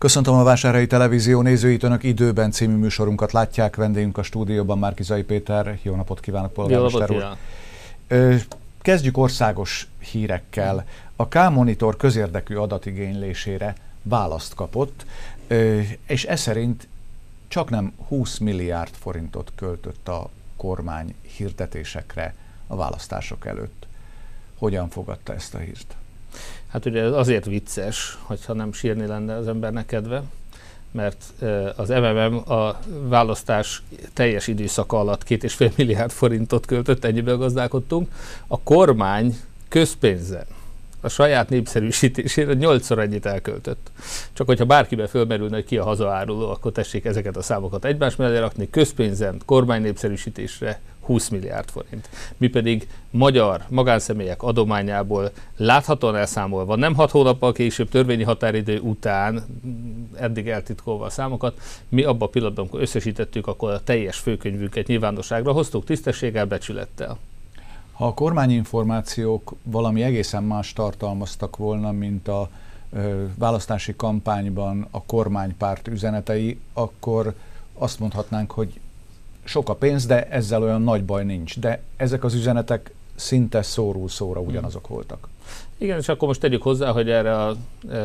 Köszöntöm a Vásárhelyi Televízió nézőit, Önök időben című műsorunkat látják. Vendégünk a stúdióban Márkizai Péter. Jó napot kívánok, polgármester úr. Kezdjük országos hírekkel. A K-Monitor közérdekű adatigénylésére választ kapott, és ez szerint csak nem 20 milliárd forintot költött a kormány hirdetésekre a választások előtt. Hogyan fogadta ezt a hírt? Hát ugye ez azért vicces, hogyha nem sírni lenne az embernek kedve, mert az MMM a választás teljes időszaka alatt két és fél milliárd forintot költött, ennyiben gazdálkodtunk. A kormány közpénzen a saját népszerűsítésére nyolcszor ennyit elköltött. Csak hogyha bárkiben fölmerülne, hogy ki a hazaáruló, akkor tessék ezeket a számokat egymás mellé rakni, közpénzen, kormány népszerűsítésre 20 milliárd forint. Mi pedig magyar magánszemélyek adományából láthatóan elszámolva, nem hat hónappal később törvényi határidő után, eddig eltitkolva a számokat, mi abban a pillanatban, amikor összesítettük, akkor a teljes főkönyvünket nyilvánosságra hoztuk tisztességgel, becsülettel. Ha a kormányinformációk valami egészen más tartalmaztak volna, mint a ö, választási kampányban a kormánypárt üzenetei, akkor azt mondhatnánk, hogy sok a pénz, de ezzel olyan nagy baj nincs. De ezek az üzenetek szinte szóról szóra ugyanazok voltak. Igen, és akkor most tegyük hozzá, hogy erre a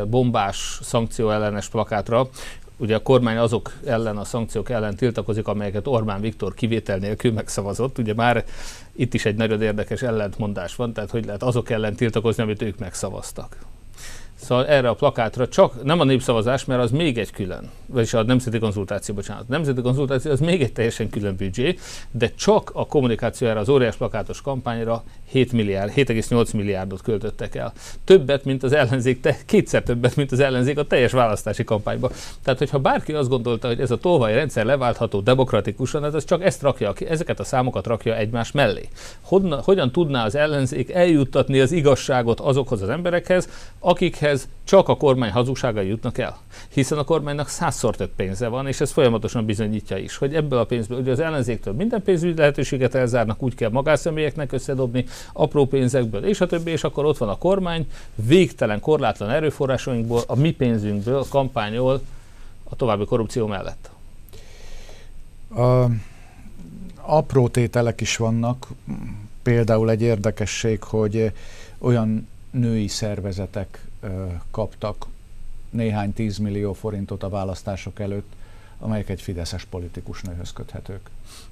bombás szankció ellenes plakátra ugye a kormány azok ellen, a szankciók ellen tiltakozik, amelyeket Orbán Viktor kivétel nélkül megszavazott. Ugye már itt is egy nagyon érdekes ellentmondás van, tehát hogy lehet azok ellen tiltakozni, amit ők megszavaztak. Szóval erre a plakátra csak, nem a népszavazás, mert az még egy külön, vagyis a nemzeti konzultáció, bocsánat. A nemzeti konzultáció az még egy teljesen külön büdzsé, de csak a kommunikációra, az óriás plakátos kampányra 7 milliárd, 7,8 milliárdot költöttek el. Többet, mint az ellenzék, te, kétszer többet, mint az ellenzék a teljes választási kampányban. Tehát, hogyha bárki azt gondolta, hogy ez a tolvaj rendszer leváltható demokratikusan, ez az csak ezt rakja, ezeket a számokat rakja egymás mellé. Hogyan, hogyan tudná az ellenzék eljuttatni az igazságot azokhoz az emberekhez, akikhez csak a kormány hazugságai jutnak el? Hiszen a kormánynak százszor több pénze van, és ez folyamatosan bizonyítja is, hogy ebből a pénzből, ugye az ellenzéktől minden pénzügyi lehetőséget elzárnak, úgy kell magánszemélyeknek összedobni, apró pénzekből, és a többi, és akkor ott van a kormány, végtelen, korlátlan erőforrásainkból, a mi pénzünkből kampányol a további korrupció mellett. A apró tételek is vannak, például egy érdekesség, hogy olyan női szervezetek kaptak néhány tízmillió forintot a választások előtt, amelyek egy fideszes politikus nőhöz köthetők.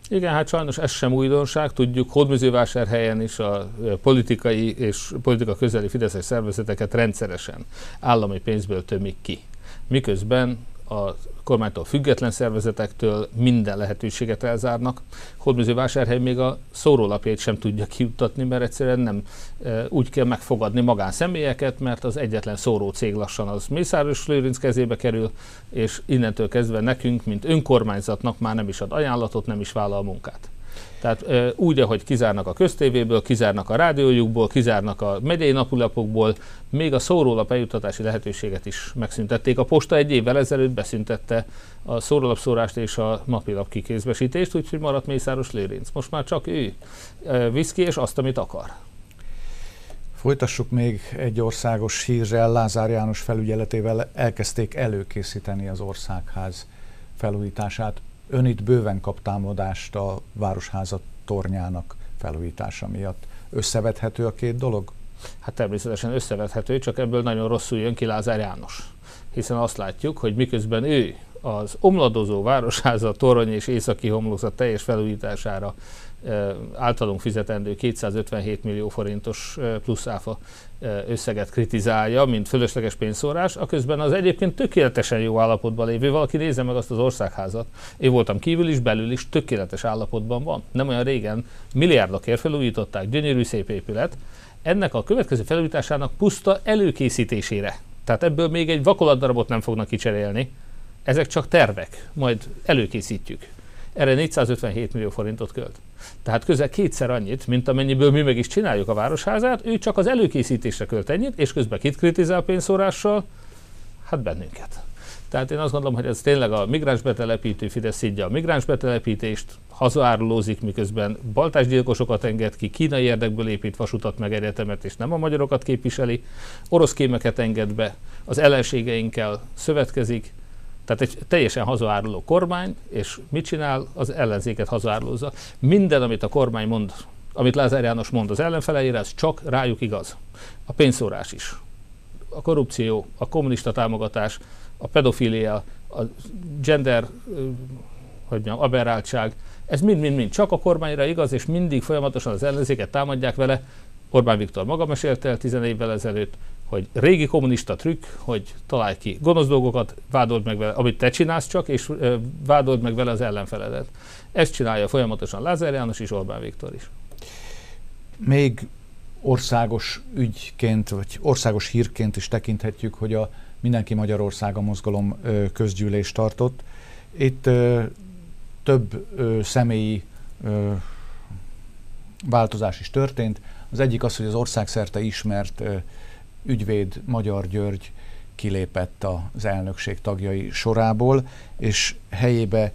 Igen, hát sajnos ez sem újdonság. Tudjuk, Hódműzővásárhelyen is a politikai és politika közeli fideszes szervezeteket rendszeresen állami pénzből tömik ki. Miközben a kormánytól független szervezetektől minden lehetőséget elzárnak. Hódműzővásárhely még a szórólapjait sem tudja kiutatni, mert egyszerűen nem e, úgy kell megfogadni magánszemélyeket, mert az egyetlen szóró cég lassan az Mészáros Lőrinc kezébe kerül, és innentől kezdve nekünk, mint önkormányzatnak már nem is ad ajánlatot, nem is vállal munkát. Tehát úgy, ahogy kizárnak a köztévéből, kizárnak a rádiójukból, kizárnak a megyei napulapokból, még a szórólap eljutatási lehetőséget is megszüntették. A posta egy évvel ezelőtt beszüntette a szórólapszórást és a napilap kikézbesítést, úgyhogy maradt Mészáros Lőrinc. Most már csak ő visz ki, és azt, amit akar. Folytassuk még egy országos hírrel. Lázár János felügyeletével elkezdték előkészíteni az országház felújítását. Ön itt bőven kap támadást a Városháza tornyának felújítása miatt. Összevethető a két dolog? Hát természetesen összevethető, csak ebből nagyon rosszul jön ki Lázár János. Hiszen azt látjuk, hogy miközben ő az omladozó városháza torony és északi homlokzat teljes felújítására általunk fizetendő 257 millió forintos plusz áfa összeget kritizálja, mint fölösleges pénzszórás, aközben az egyébként tökéletesen jó állapotban lévő, valaki nézze meg azt az országházat. Én voltam kívül is, belül is, tökéletes állapotban van. Nem olyan régen milliárdokért felújították, gyönyörű szép épület. Ennek a következő felújításának puszta előkészítésére. Tehát ebből még egy vakolatdarabot nem fognak kicserélni. Ezek csak tervek, majd előkészítjük. Erre 457 millió forintot költ. Tehát közel kétszer annyit, mint amennyiből mi meg is csináljuk a városházát, ő csak az előkészítésre költ ennyit, és közben kit kritizál pénzszórással? Hát bennünket. Tehát én azt gondolom, hogy ez tényleg a migráns betelepítő Fidesz szidja a migráns betelepítést, hazaárulózik, miközben baltásgyilkosokat enged ki, kínai érdekből épít vasutat meg egyetemet, és nem a magyarokat képviseli, orosz kémeket enged be, az ellenségeinkkel szövetkezik, tehát egy teljesen hazaáruló kormány, és mit csinál? Az ellenzéket hazaárulózza. Minden, amit a kormány mond, amit Lázár János mond az ellenfeleire, az csak rájuk igaz. A pénzszórás is. A korrupció, a kommunista támogatás, a pedofilia, a gender, hogy mondjam, aberráltság, ez mind-mind-mind csak a kormányra igaz, és mindig folyamatosan az ellenzéket támadják vele. Orbán Viktor maga mesélte el 10 évvel ezelőtt, hogy régi kommunista trükk, hogy találj ki gonosz dolgokat, vádold meg vele, amit te csinálsz csak, és vádold meg vele az ellenfeledet. Ezt csinálja folyamatosan Lázár János és Orbán Viktor is. Még országos ügyként, vagy országos hírként is tekinthetjük, hogy a Mindenki Magyarországa mozgalom közgyűlést tartott. Itt több személyi változás is történt. Az egyik az, hogy az országszerte ismert ügyvéd Magyar György kilépett az elnökség tagjai sorából, és helyébe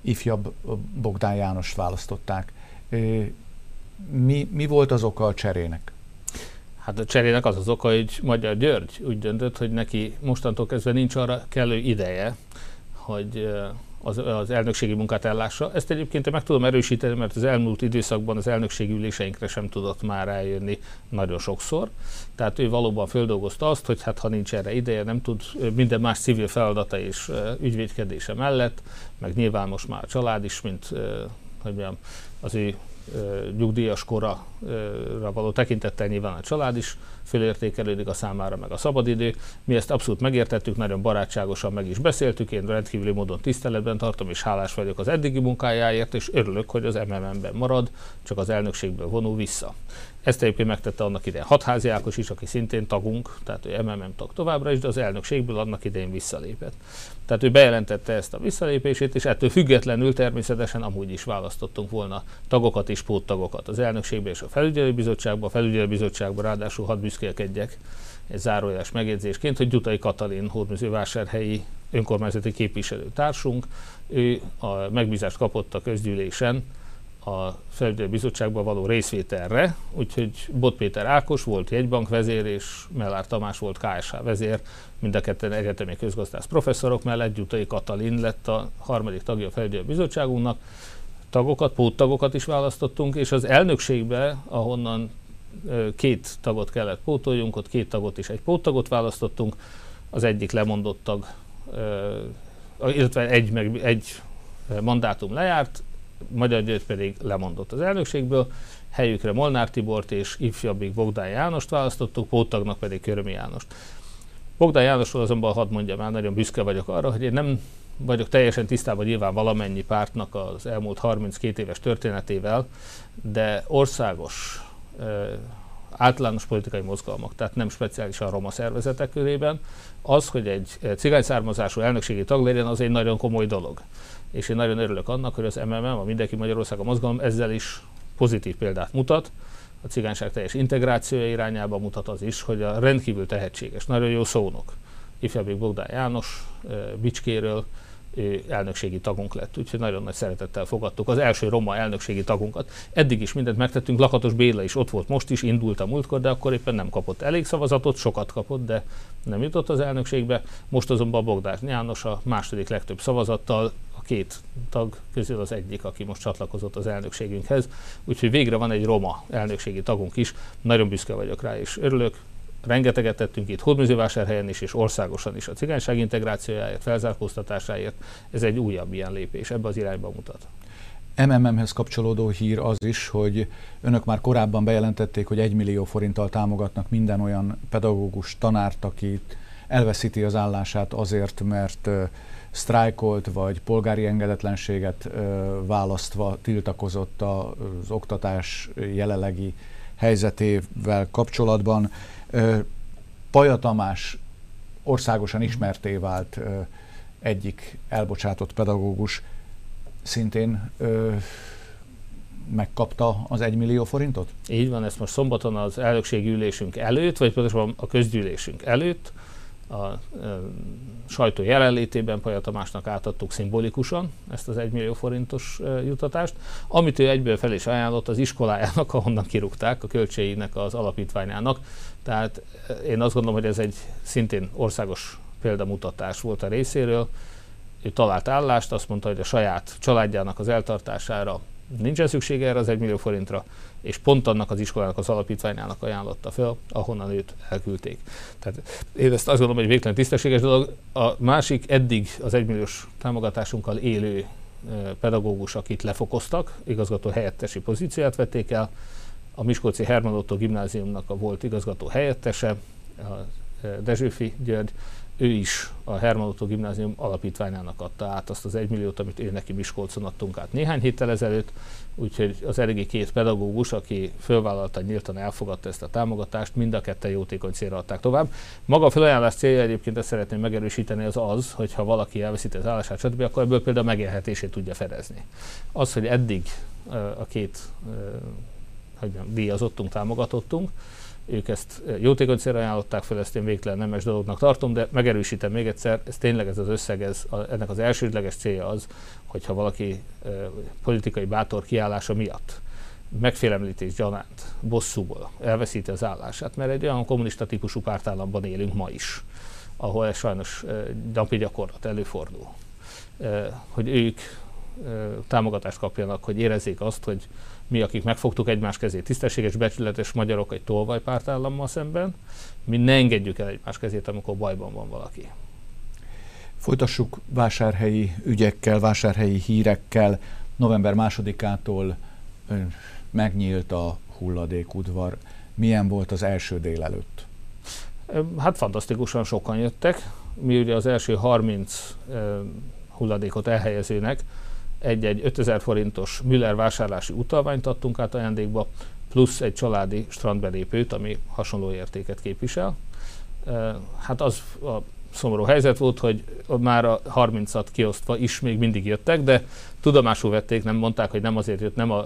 ifjabb Bogdán János választották. Mi, mi volt az oka a cserének? Hát a cserének az az oka, hogy Magyar György úgy döntött, hogy neki mostantól kezdve nincs arra kellő ideje, hogy az, az elnökségi munkát ellássa. Ezt egyébként meg tudom erősíteni, mert az elmúlt időszakban az elnökségi üléseinkre sem tudott már eljönni nagyon sokszor. Tehát ő valóban földolgozta azt, hogy hát ha nincs erre ideje, nem tud minden más civil feladata és ügyvédkedése mellett, meg nyilván most már a család is, mint hogy mondjam, az ő nyugdíjas korra való tekintettel nyilván a család is fölértékelődik a számára, meg a szabadidő. Mi ezt abszolút megértettük, nagyon barátságosan meg is beszéltük, én rendkívüli módon tiszteletben tartom, és hálás vagyok az eddigi munkájáért, és örülök, hogy az MMM-ben marad, csak az elnökségből vonul vissza. Ezt egyébként megtette annak idején Hatházi Ákos is, aki szintén tagunk, tehát ő MMM tag továbbra is, de az elnökségből annak idején visszalépett. Tehát ő bejelentette ezt a visszalépését, és ettől függetlenül természetesen amúgy is választottunk volna tagokat és póttagokat az elnökségbe és a felügyelőbizottságba. A felügyelőbizottságba ráadásul hat büszkélkedjek egy zárójeles megjegyzésként, hogy Gyutai Katalin hódműzővásárhelyi önkormányzati képviselőtársunk, ő a megbízást kapott a közgyűlésen a felügyelőbizottságban való részvételre, úgyhogy Bot Péter Ákos volt jegybank vezér, és Mellár Tamás volt KSH vezér, mind a ketten egyetemi közgazdász professzorok mellett, Gyutai Katalin lett a harmadik tagja a felügyelőbizottságunknak, tagokat, póttagokat is választottunk, és az elnökségbe, ahonnan két tagot kellett pótoljunk, ott két tagot és egy póttagot választottunk, az egyik lemondott tag, illetve egy, meg, egy mandátum lejárt, Magyar György pedig lemondott az elnökségből, helyükre Molnár Tibort és ifjabbik Bogdán Jánost választottuk, póttagnak pedig Körömi Jánost. Bogdán Jánosról azonban hadd mondjam el, nagyon büszke vagyok arra, hogy én nem vagyok teljesen tisztában nyilván valamennyi pártnak az elmúlt 32 éves történetével, de országos általános politikai mozgalmak, tehát nem speciálisan roma szervezetek körében, az, hogy egy cigány származású elnökségi tag legyen, az egy nagyon komoly dolog. És én nagyon örülök annak, hogy az MMM, a Mindenki Magyarország a mozgalom ezzel is pozitív példát mutat, a cigányság teljes integrációja irányába mutat az is, hogy a rendkívül tehetséges, nagyon jó szónok, ifjabbik Bogdán János Bicskéről, elnökségi tagunk lett, úgyhogy nagyon nagy szeretettel fogadtuk az első roma elnökségi tagunkat. Eddig is mindent megtettünk, Lakatos Béla is ott volt most is, indult a múltkor, de akkor éppen nem kapott elég szavazatot, sokat kapott, de nem jutott az elnökségbe. Most azonban Bogdán János a második legtöbb szavazattal, a két tag közül az egyik, aki most csatlakozott az elnökségünkhez. Úgyhogy végre van egy roma elnökségi tagunk is, nagyon büszke vagyok rá, és örülök, rengeteget tettünk itt hódműzővásárhelyen is, és országosan is a cigányság integrációjáért, felzárkóztatásáért. Ez egy újabb ilyen lépés, ebbe az irányba mutat. MMM-hez kapcsolódó hír az is, hogy önök már korábban bejelentették, hogy egy millió forinttal támogatnak minden olyan pedagógus tanárt, akit elveszíti az állását azért, mert sztrájkolt vagy polgári engedetlenséget választva tiltakozott az oktatás jelenlegi helyzetével kapcsolatban. Paja Tamás országosan ismerté vált egyik elbocsátott pedagógus szintén megkapta az egy millió forintot? Így van, ezt most szombaton az elnökségi ülésünk előtt, vagy pontosabban a közgyűlésünk előtt a sajtó jelenlétében Paja Tamásnak átadtuk szimbolikusan ezt az 1 millió forintos jutatást, amit ő egyből fel is ajánlott az iskolájának, ahonnan kirúgták, a költségének az alapítványának. Tehát én azt gondolom, hogy ez egy szintén országos példamutatás volt a részéről. Ő talált állást, azt mondta, hogy a saját családjának az eltartására nincsen szüksége erre az 1 millió forintra, és pont annak az iskolának az alapítványának ajánlotta fel, ahonnan őt elküldték. Tehát én ezt azt gondolom, hogy végtelen tisztességes dolog. A másik eddig az egymilliós támogatásunkkal élő pedagógus, akit lefokoztak, igazgató helyettesi pozícióját vették el, a Miskolci Herman Otto gimnáziumnak a volt igazgató helyettese, a Dezsőfi György, ő is a Herman Otto gimnázium alapítványának adta át azt az egymilliót, amit ő neki Miskolcon adtunk át néhány héttel ezelőtt, úgyhogy az eddigi két pedagógus, aki fölvállalta, nyíltan elfogadta ezt a támogatást, mind a ketten jótékony célra adták tovább. Maga a felajánlás célja egyébként ezt szeretném megerősíteni, az az, hogy ha valaki elveszíti az állását, stb., akkor ebből például megélhetését tudja fedezni. Az, hogy eddig a két hogy díjazottunk, támogatottunk, ők ezt jótékony célra ajánlották fel, ezt én végtelen nemes dolognak tartom, de megerősítem még egyszer, ez tényleg ez az összeg, ez, a, ennek az elsődleges célja az, hogyha valaki e, politikai bátor kiállása miatt megfélemlítés gyanánt, bosszúból elveszíti az állását, mert egy olyan kommunista típusú pártállamban élünk ma is, ahol ez sajnos napi gyakorlat előfordul, e, hogy ők támogatást kapjanak, hogy érezzék azt, hogy mi, akik megfogtuk egymás kezét, tisztességes, becsületes magyarok egy tolvajpártállammal szemben, mi ne engedjük el egymás kezét, amikor bajban van valaki. Folytassuk vásárhelyi ügyekkel, vásárhelyi hírekkel. November másodikától megnyílt a hulladékudvar. Milyen volt az első délelőtt? Hát fantasztikusan sokan jöttek. Mi ugye az első 30 hulladékot elhelyezőnek egy-egy 5000 forintos Müller vásárlási utalványt adtunk át ajándékba, plusz egy családi strandbelépőt, ami hasonló értéket képvisel. Hát az a szomorú helyzet volt, hogy már a 30-at kiosztva is még mindig jöttek, de tudomásul vették, nem mondták, hogy nem azért jött, nem a,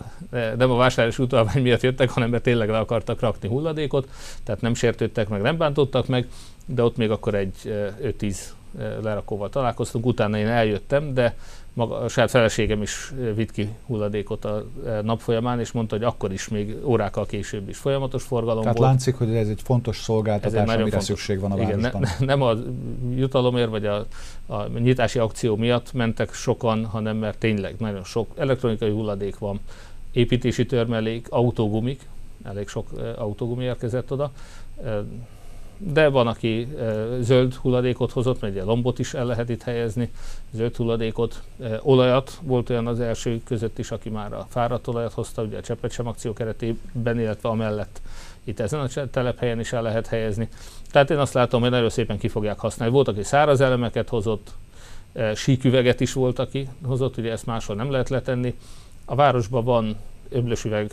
nem a vásárlási utalvány miatt jöttek, hanem mert tényleg le akartak rakni hulladékot, tehát nem sértődtek meg, nem bántottak meg, de ott még akkor egy 5-10 lerakóval találkoztunk, utána én eljöttem, de maga, a saját feleségem is vitt ki hulladékot a nap folyamán, és mondta, hogy akkor is még órákkal később is folyamatos forgalom Tehát volt. látszik, hogy ez egy fontos szolgáltatás, egy amire fontos. szükség van a Igen, városban. Ne, nem a jutalomért, vagy a, a nyitási akció miatt mentek sokan, hanem mert tényleg nagyon sok elektronikai hulladék van, építési törmelék, autógumik, elég sok autógumi érkezett oda, de van, aki zöld hulladékot hozott, mert ugye lombot is el lehet itt helyezni, zöld hulladékot, olajat, volt olyan az első között is, aki már a fáradt olajat hozta, ugye a Cseppet sem akció keretében, illetve amellett itt ezen a telephelyen is el lehet helyezni. Tehát én azt látom, hogy nagyon szépen ki fogják használni. Volt, aki száraz elemeket hozott, síküveget is volt, aki hozott, ugye ezt máshol nem lehet letenni. A városban van öblösüveg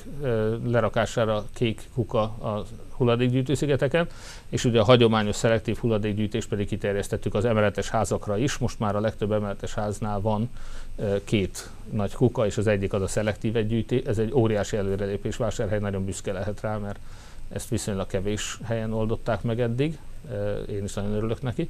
lerakására kék kuka a hulladékgyűjtőszigeteken, és ugye a hagyományos szelektív hulladékgyűjtés pedig kiterjesztettük az emeletes házakra is. Most már a legtöbb emeletes háznál van két nagy kuka, és az egyik az a szelektív gyűjtés. Ez egy óriási előrelépés, vásárhely nagyon büszke lehet rá, mert ezt viszonylag kevés helyen oldották meg eddig. Én is nagyon örülök neki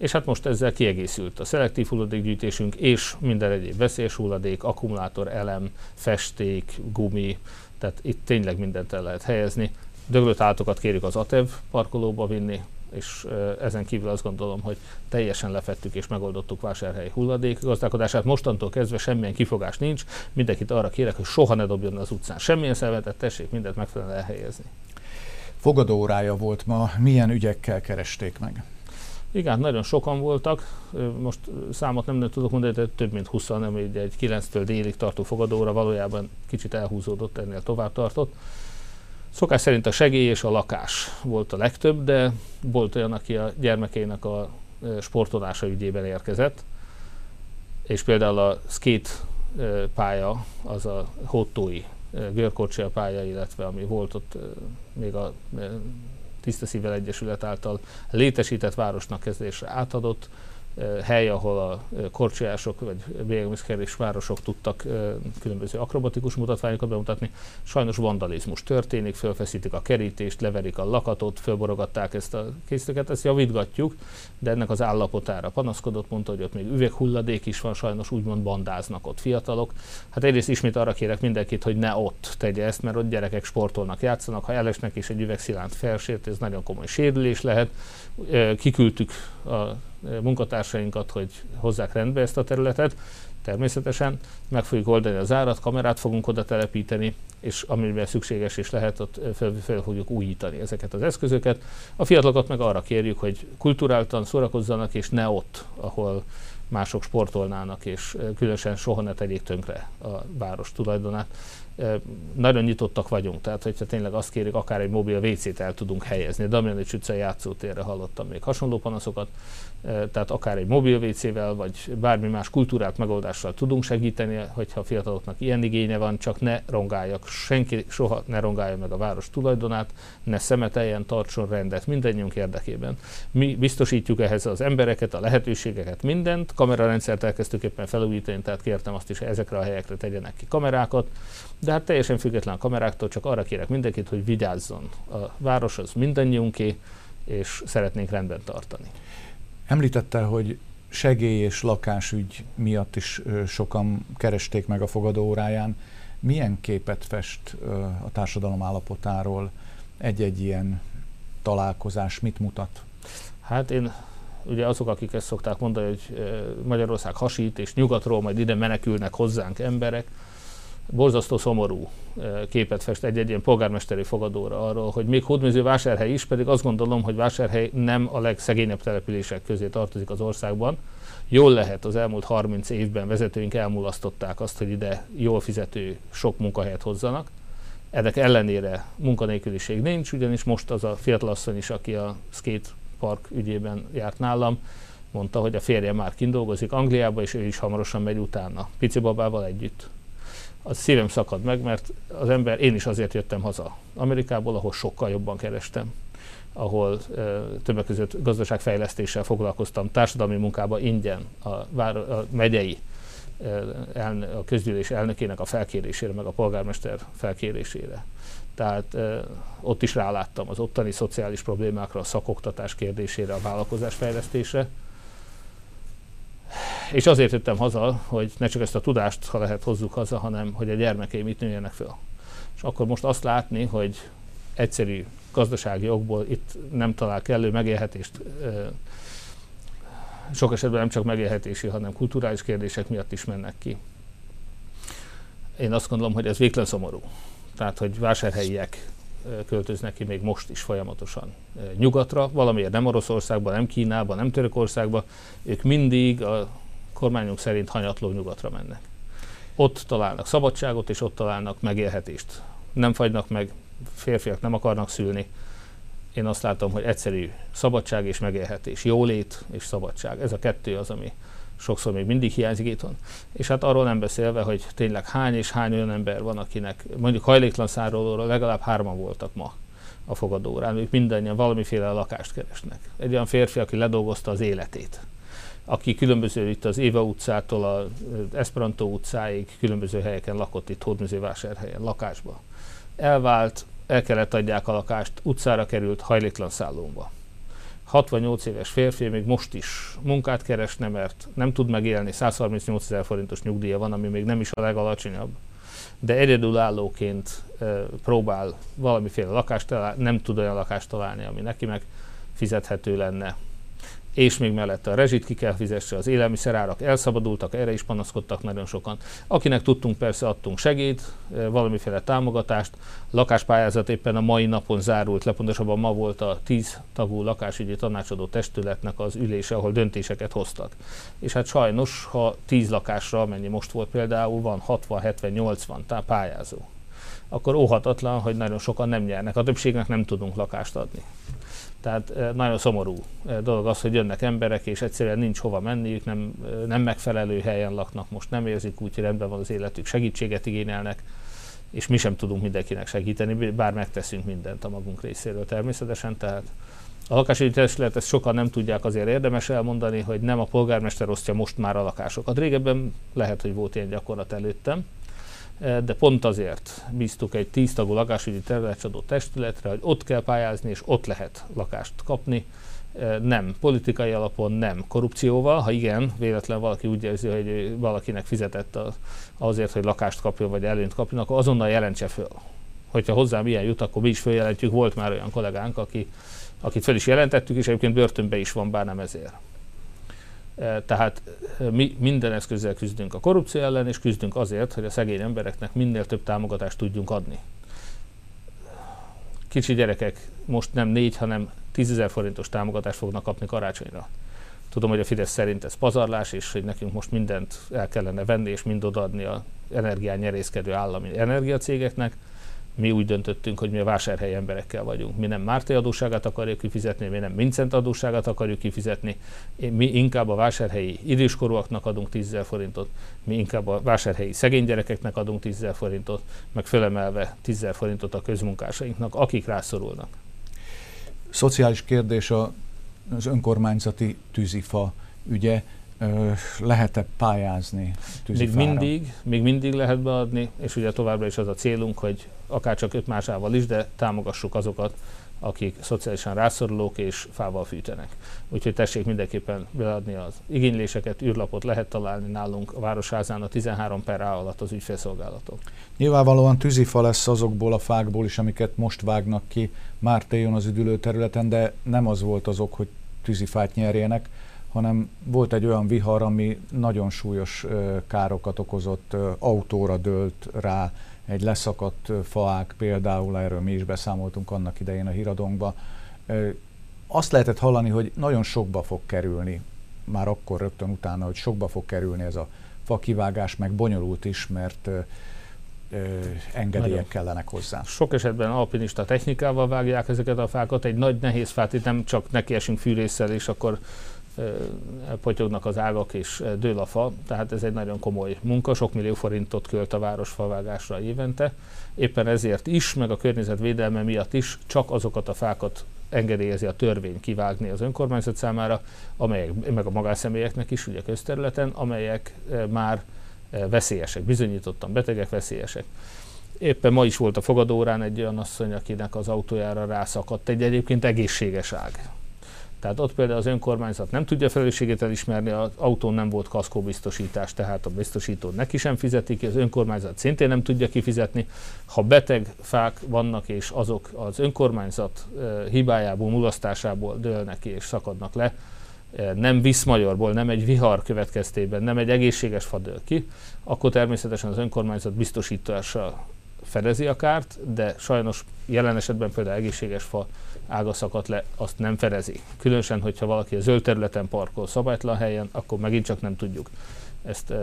és hát most ezzel kiegészült a szelektív hulladékgyűjtésünk és minden egyéb veszélyes hulladék, akkumulátor, elem, festék, gumi, tehát itt tényleg mindent el lehet helyezni. Döglött állatokat kérjük az ATEV parkolóba vinni, és ezen kívül azt gondolom, hogy teljesen lefettük és megoldottuk vásárhelyi hulladék gazdálkodását. Mostantól kezdve semmilyen kifogás nincs, mindenkit arra kérek, hogy soha ne dobjon az utcán semmilyen szemetet, tessék mindent megfelelően elhelyezni. Fogadóórája volt ma, milyen ügyekkel keresték meg? Igen, nagyon sokan voltak, most számot nem, nem tudok mondani, de több mint 20 nem egy, egy 9-től délig tartó fogadóra valójában kicsit elhúzódott, ennél tovább tartott. Szokás szerint a segély és a lakás volt a legtöbb, de volt olyan, aki a gyermekeinek a sportolása ügyében érkezett, és például a skate pálya, az a Hottói görkocsia pálya, illetve ami volt ott még a Tiszta Szívvel Egyesület által létesített városnak kezdésre átadott hely, ahol a korcsolyások vagy bélyegmészkerés városok tudtak különböző akrobatikus mutatványokat bemutatni. Sajnos vandalizmus történik, fölfeszítik a kerítést, leverik a lakatot, fölborogatták ezt a készítőket, ezt javítgatjuk, de ennek az állapotára panaszkodott, mondta, hogy ott még üveghulladék is van, sajnos úgymond bandáznak ott fiatalok. Hát egyrészt ismét arra kérek mindenkit, hogy ne ott tegye ezt, mert ott gyerekek sportolnak, játszanak, ha elesnek és egy üvegszilánt felsért, ez nagyon komoly sérülés lehet. Kiküldtük a munkatársainkat, hogy hozzák rendbe ezt a területet. Természetesen meg fogjuk oldani az árat, kamerát fogunk oda telepíteni, és amiben szükséges és lehet, ott fel, fel fogjuk újítani ezeket az eszközöket. A fiatalokat meg arra kérjük, hogy kulturáltan szórakozzanak, és ne ott, ahol mások sportolnának, és különösen soha ne tegyék tönkre a város tulajdonát. Nagyon nyitottak vagyunk, tehát hogyha tényleg azt kérik, akár egy mobil WC-t el tudunk helyezni. Damjanics utca játszótérre hallottam még hasonló panaszokat, tehát akár egy mobil WC-vel, vagy bármi más kultúrát megoldással tudunk segíteni, hogyha a fiataloknak ilyen igénye van, csak ne rongáljak, senki soha ne rongálja meg a város tulajdonát, ne szemeteljen, tartson rendet mindennyiunk érdekében. Mi biztosítjuk ehhez az embereket, a lehetőségeket, mindent, kamerarendszert elkezdtük éppen felújítani, tehát kértem azt is, hogy ezekre a helyekre tegyenek ki kamerákat, de hát teljesen független a kameráktól, csak arra kérek mindenkit, hogy vigyázzon. A város az mindannyiunké, és szeretnénk rendben tartani. Említette, hogy segély és lakásügy miatt is sokan keresték meg a fogadóóráján. Milyen képet fest a társadalom állapotáról egy-egy ilyen találkozás, mit mutat? Hát én ugye azok, akik ezt szokták mondani, hogy Magyarország hasít, és nyugatról majd ide menekülnek hozzánk emberek, borzasztó szomorú képet fest egy-egy ilyen polgármesteri fogadóra arról, hogy még Hódműző vásárhely is, pedig azt gondolom, hogy vásárhely nem a legszegényebb települések közé tartozik az országban. Jól lehet, az elmúlt 30 évben vezetőink elmulasztották azt, hogy ide jól fizető sok munkahelyet hozzanak. Ennek ellenére munkanélküliség nincs, ugyanis most az a fiatalasszony is, aki a skate park ügyében járt nálam, mondta, hogy a férje már kindolgozik Angliába, és ő is hamarosan megy utána, pici babával együtt az szívem szakad meg, mert az ember, én is azért jöttem haza Amerikából, ahol sokkal jobban kerestem, ahol e, többek között gazdaságfejlesztéssel foglalkoztam, társadalmi munkába ingyen a, vár, a megyei elnö, a közgyűlés elnökének a felkérésére, meg a polgármester felkérésére. Tehát e, ott is ráláttam az ottani szociális problémákra, a szakoktatás kérdésére, a vállalkozásfejlesztésre, és azért jöttem haza, hogy ne csak ezt a tudást, ha lehet, hozzuk haza, hanem hogy a gyermekeim itt nőjenek fel. És akkor most azt látni, hogy egyszerű gazdasági okból itt nem talál kellő megélhetést, sok esetben nem csak megélhetési, hanem kulturális kérdések miatt is mennek ki. Én azt gondolom, hogy ez végtelen szomorú. Tehát, hogy vásárhelyiek költöznek ki még most is folyamatosan nyugatra, valamiért nem Oroszországban, nem Kínában, nem Törökországban, ők mindig a kormányunk szerint hanyatló nyugatra mennek. Ott találnak szabadságot, és ott találnak megélhetést. Nem fagynak meg, férfiak nem akarnak szülni. Én azt látom, hogy egyszerű szabadság és megélhetés, jólét és szabadság. Ez a kettő az, ami sokszor még mindig hiányzik itthon. És hát arról nem beszélve, hogy tényleg hány és hány olyan ember van, akinek mondjuk hajléktalan szárólóra legalább hárman voltak ma a fogadórán, ők mindannyian valamiféle lakást keresnek. Egy olyan férfi, aki ledolgozta az életét, aki különböző itt az Éva utcától az Esperanto utcáig különböző helyeken lakott itt Hódműzővásárhelyen, lakásba. Elvált, el kellett adják a lakást, utcára került, hajléktalan szállóba. 68 éves férfi még most is munkát keresne, mert nem tud megélni, 138 ezer forintos nyugdíja van, ami még nem is a legalacsonyabb, de egyedülállóként próbál valamiféle lakást találni, nem tud olyan lakást találni, ami neki meg fizethető lenne és még mellette a rezsit ki kell fizesse, az élelmiszerárak elszabadultak, erre is panaszkodtak nagyon sokan. Akinek tudtunk, persze adtunk segít, eh, valamiféle támogatást. Lakáspályázat éppen a mai napon zárult le, pontosabban ma volt a 10 tagú lakásügyi tanácsadó testületnek az ülése, ahol döntéseket hoztak. És hát sajnos, ha 10 lakásra, amennyi most volt például, van 60, 70, 80 tá pályázó, akkor óhatatlan, hogy nagyon sokan nem nyernek. A többségnek nem tudunk lakást adni. Tehát nagyon szomorú dolog az, hogy jönnek emberek, és egyszerűen nincs hova menniük, nem, nem megfelelő helyen laknak, most nem érzik úgy, hogy rendben van az életük, segítséget igényelnek, és mi sem tudunk mindenkinek segíteni, bár megteszünk mindent a magunk részéről természetesen, tehát A lakásügyi testület ezt sokan nem tudják azért érdemes elmondani, hogy nem a polgármester osztja most már a lakásokat. Régebben lehet, hogy volt ilyen gyakorlat előttem, de pont azért bíztuk egy tíztagú lakásügyi területadó testületre, hogy ott kell pályázni, és ott lehet lakást kapni, nem politikai alapon, nem korrupcióval. Ha igen, véletlen valaki úgy érzi, hogy valakinek fizetett azért, hogy lakást kapjon, vagy előnyt kapjon, akkor azonnal jelentse föl. Hogyha hozzám ilyen jut, akkor mi is följelentjük. Volt már olyan kollégánk, aki, akit fel is jelentettük, és egyébként börtönbe is van, bár nem ezért. Tehát mi minden eszközzel küzdünk a korrupció ellen, és küzdünk azért, hogy a szegény embereknek minél több támogatást tudjunk adni. Kicsi gyerekek most nem négy, hanem 10 ezer forintos támogatást fognak kapni karácsonyra. Tudom, hogy a Fidesz szerint ez pazarlás, és hogy nekünk most mindent el kellene venni, és mind odaadni a energián nyerészkedő állami energiacégeknek. Mi úgy döntöttünk, hogy mi a vásárhelyi emberekkel vagyunk. Mi nem Mártai adósságát akarjuk kifizetni, mi nem Vincent adósságát akarjuk kifizetni, mi inkább a vásárhelyi időskorúaknak adunk 10 forintot, mi inkább a vásárhelyi szegény gyerekeknek adunk 10 forintot, meg fölemelve 10 forintot a közmunkásainknak, akik rászorulnak. Szociális kérdés az önkormányzati tűzifa ügye. Lehet-e pályázni tűzifára? Még mindig, még mindig lehet beadni, és ugye továbbra is az a célunk, hogy akár csak öt másával is, de támogassuk azokat, akik szociálisan rászorulók és fával fűtenek. Úgyhogy tessék mindenképpen beadni az igényléseket, űrlapot lehet találni nálunk a Városházán a 13 per A alatt az ügyfélszolgálatok. Nyilvánvalóan tűzifa lesz azokból a fákból is, amiket most vágnak ki Mártéjon az üdülő területen, de nem az volt az ok, hogy tűzifát nyerjenek, hanem volt egy olyan vihar, ami nagyon súlyos károkat okozott, autóra dőlt rá, egy leszakadt faák például, erről mi is beszámoltunk annak idején a híradónkba. Azt lehetett hallani, hogy nagyon sokba fog kerülni, már akkor rögtön utána, hogy sokba fog kerülni ez a fakivágás, meg bonyolult is, mert engedélyek kellenek hozzá. Sok esetben alpinista technikával vágják ezeket a fákat, egy nagy nehéz fát, itt nem csak nekiesünk fűrészsel, és akkor potyognak az ágak és dől a fa, tehát ez egy nagyon komoly munka, sok millió forintot költ a város favágásra évente. Éppen ezért is, meg a környezetvédelme miatt is csak azokat a fákat engedélyezi a törvény kivágni az önkormányzat számára, amelyek, meg a magánszemélyeknek is, ugye közterületen, amelyek már veszélyesek, bizonyítottan betegek, veszélyesek. Éppen ma is volt a fogadórán egy olyan asszony, akinek az autójára rászakadt egy egyébként egészséges ág tehát ott például az önkormányzat nem tudja felelősségét elismerni, az autón nem volt kaszkóbiztosítás, tehát a biztosító neki sem fizeti ki, az önkormányzat szintén nem tudja kifizetni. Ha beteg fák vannak, és azok az önkormányzat hibájából, mulasztásából dőlnek ki és szakadnak le, nem viszmajorból, nem egy vihar következtében, nem egy egészséges fa dől ki, akkor természetesen az önkormányzat biztosítása fedezi a kárt, de sajnos jelen esetben például egészséges fa ága szakadt le, azt nem fedezi. Különösen, hogyha valaki a zöld területen parkol szabálytlan helyen, akkor megint csak nem tudjuk. Ezt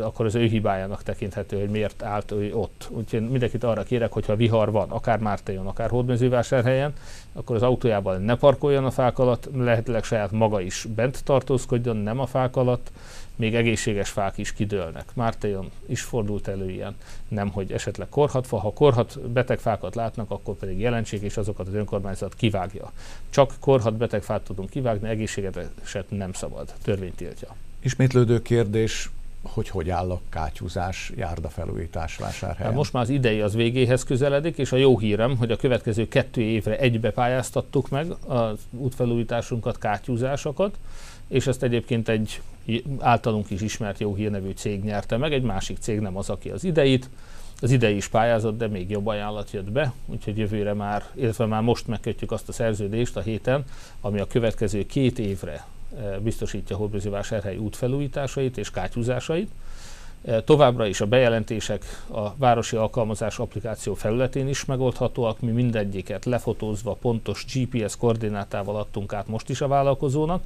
akkor az ő hibájának tekinthető, hogy miért állt ő ott. Úgyhogy mindenkit arra kérek, hogyha vihar van, akár Mártéjon, akár Hódmezővásárhelyen, akkor az autójával ne parkoljon a fák alatt, lehetőleg saját maga is bent tartózkodjon, nem a fák alatt, még egészséges fák is kidőlnek. Mártéjon is fordult elő ilyen, nem hogy esetleg korhatfa, ha korhat beteg fákat látnak, akkor pedig jelenség, és azokat az önkormányzat kivágja. Csak korhat beteg fát tudunk kivágni, egészségeset nem szabad, törvény tiltja. Ismétlődő kérdés, hogy hogy áll a kátyúzás, járdafelújítás vásárhelyen? Hát most már az idei az végéhez közeledik, és a jó hírem, hogy a következő kettő évre egybe pályáztattuk meg az útfelújításunkat, kátyúzásokat, és ezt egyébként egy általunk is ismert jó hírnevű cég nyerte meg, egy másik cég nem az, aki az ideit, az idei is pályázott, de még jobb ajánlat jött be, úgyhogy jövőre már, illetve már most megkötjük azt a szerződést a héten, ami a következő két évre biztosítja Hódmezővásárhely útfelújításait és kátyúzásait. Továbbra is a bejelentések a városi alkalmazás applikáció felületén is megoldhatóak, mi mindegyiket lefotózva pontos GPS koordinátával adtunk át most is a vállalkozónak,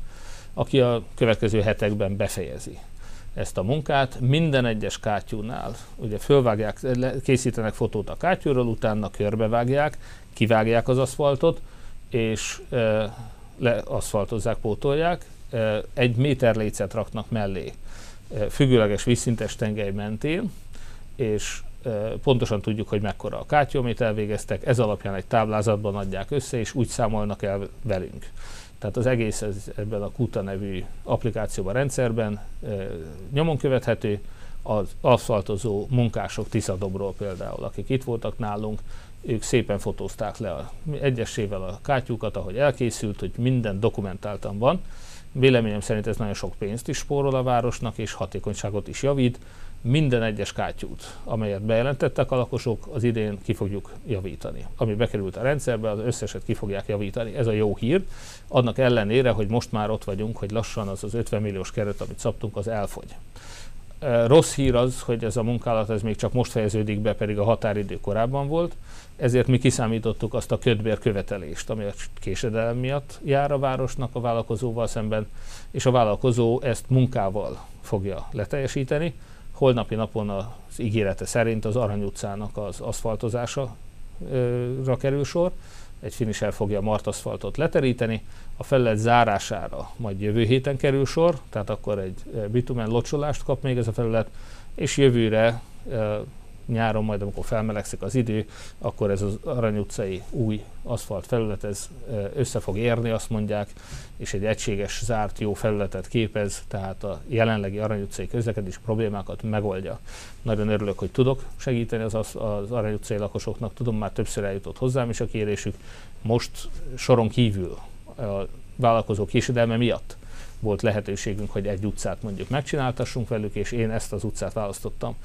aki a következő hetekben befejezi ezt a munkát. Minden egyes kátyúnál ugye fölvágják, készítenek fotót a kátyúról, utána körbevágják, kivágják az aszfaltot, és leaszfaltozzák, pótolják, egy méter lécet raknak mellé függőleges vízszintes tengely mentén, és pontosan tudjuk, hogy mekkora a kátyú, amit elvégeztek, ez alapján egy táblázatban adják össze, és úgy számolnak el velünk. Tehát az egész ez, ebben a Kuta nevű applikációban, rendszerben nyomon követhető, az aszfaltozó munkások Tiszadobról például, akik itt voltak nálunk, ők szépen fotózták le a, egyesével a kátyúkat, ahogy elkészült, hogy minden dokumentáltan van. Véleményem szerint ez nagyon sok pénzt is spórol a városnak, és hatékonyságot is javít. Minden egyes kátyút, amelyet bejelentettek a lakosok, az idén ki fogjuk javítani. Ami bekerült a rendszerbe, az összeset ki fogják javítani. Ez a jó hír. Annak ellenére, hogy most már ott vagyunk, hogy lassan az az 50 milliós keret, amit szabtunk, az elfogy. Rossz hír az, hogy ez a munkálat ez még csak most fejeződik be, pedig a határidő korábban volt, ezért mi kiszámítottuk azt a ködbér követelést, ami a késedelem miatt jár a városnak a vállalkozóval szemben, és a vállalkozó ezt munkával fogja leteljesíteni. Holnapi napon az ígérete szerint az Arany utcának az aszfaltozása kerül sor, egy finisher fogja a martaszfaltot leteríteni, a felület zárására majd jövő héten kerül sor, tehát akkor egy bitumen locsolást kap még ez a felület, és jövőre nyáron majd, amikor felmelegszik az idő, akkor ez az Arany utcai új aszfalt felület, ez össze fog érni, azt mondják, és egy egységes, zárt, jó felületet képez, tehát a jelenlegi Arany utcai közlekedés problémákat megoldja. Nagyon örülök, hogy tudok segíteni az, az Arany utcai lakosoknak, tudom, már többször eljutott hozzám is a kérésük. Most soron kívül a vállalkozó késedelme miatt volt lehetőségünk, hogy egy utcát mondjuk megcsináltassunk velük, és én ezt az utcát választottam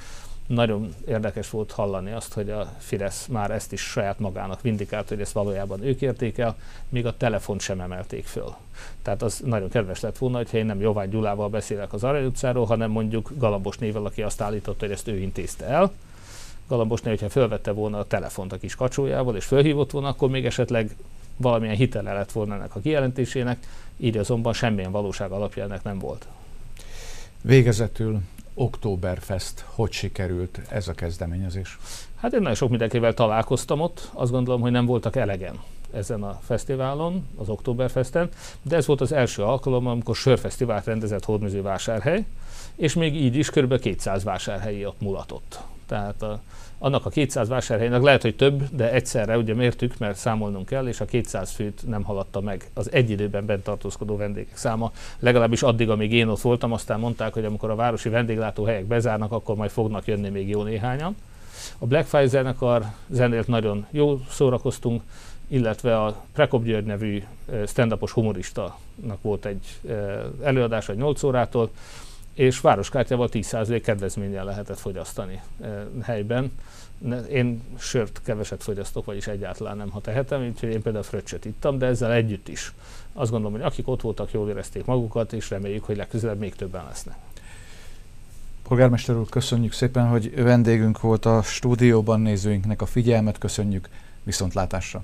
nagyon érdekes volt hallani azt, hogy a Fidesz már ezt is saját magának vindikált, hogy ezt valójában ők érték el, míg a telefont sem emelték föl. Tehát az nagyon kedves lett volna, hogyha én nem Jovány Gyulával beszélek az Arany utcáról, hanem mondjuk Galambos nével, aki azt állította, hogy ezt ő intézte el. Galambosné, hogyha fölvette volna a telefont a kis kacsójával, és fölhívott volna, akkor még esetleg valamilyen hitele lett volna ennek a kijelentésének, így azonban semmilyen valóság alapja ennek nem volt. Végezetül Oktoberfest, hogy sikerült ez a kezdeményezés? Hát én nagyon sok mindenkivel találkoztam ott, azt gondolom, hogy nem voltak elegen ezen a fesztiválon, az Oktoberfesten, de ez volt az első alkalom, amikor sörfesztivált rendezett Hódműző vásárhely, és még így is kb. 200 vásárhelyi ott mulatott. Tehát a, annak a 200 vásárhelynek lehet, hogy több, de egyszerre ugye mértük, mert számolnunk kell, és a 200 főt nem haladta meg az egy időben bent tartózkodó vendégek száma, legalábbis addig, amíg én ott voltam, aztán mondták, hogy amikor a városi vendéglátóhelyek bezárnak, akkor majd fognak jönni még jó néhányan. A Blackfire zenekar zenélt nagyon jó szórakoztunk, illetve a Prekop György nevű stand-upos humoristának volt egy előadás egy 8 órától, és városkártyával 10% kedvezménnyel lehetett fogyasztani e, helyben. Én sört keveset fogyasztok, vagyis egyáltalán nem, ha tehetem, úgyhogy én például fröccsöt ittam, de ezzel együtt is. Azt gondolom, hogy akik ott voltak, jól érezték magukat, és reméljük, hogy legközelebb még többen lesznek. Polgármester úr, köszönjük szépen, hogy vendégünk volt a stúdióban, nézőinknek a figyelmet köszönjük, viszontlátásra!